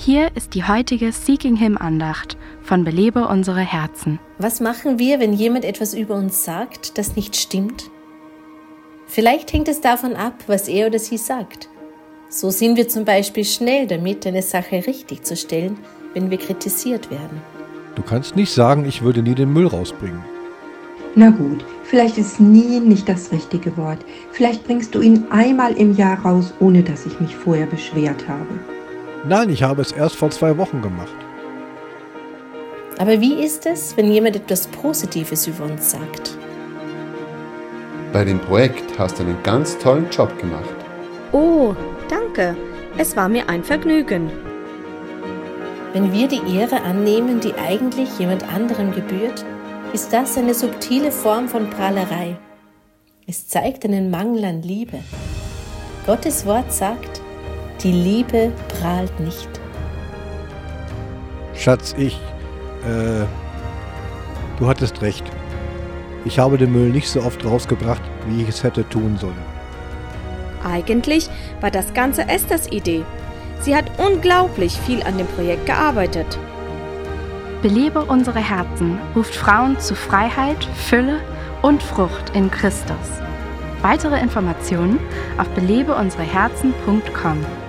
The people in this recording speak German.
Hier ist die heutige Seeking Him Andacht von Belebe unsere Herzen. Was machen wir, wenn jemand etwas über uns sagt, das nicht stimmt? Vielleicht hängt es davon ab, was er oder sie sagt. So sind wir zum Beispiel schnell damit, eine Sache richtig zu stellen, wenn wir kritisiert werden. Du kannst nicht sagen, ich würde nie den Müll rausbringen. Na gut, vielleicht ist nie nicht das richtige Wort. Vielleicht bringst du ihn einmal im Jahr raus, ohne dass ich mich vorher beschwert habe. Nein, ich habe es erst vor zwei Wochen gemacht. Aber wie ist es, wenn jemand etwas Positives über uns sagt? Bei dem Projekt hast du einen ganz tollen Job gemacht. Oh, danke. Es war mir ein Vergnügen. Wenn wir die Ehre annehmen, die eigentlich jemand anderem gebührt, ist das eine subtile Form von Prahlerei. Es zeigt einen Mangel an Liebe. Gottes Wort sagt, die Liebe prahlt nicht. Schatz, ich. Äh. Du hattest recht. Ich habe den Müll nicht so oft rausgebracht, wie ich es hätte tun sollen. Eigentlich war das Ganze Esthers Idee. Sie hat unglaublich viel an dem Projekt gearbeitet. Belebe unsere Herzen ruft Frauen zu Freiheit, Fülle und Frucht in Christus. Weitere Informationen auf belebeunsereherzen.com.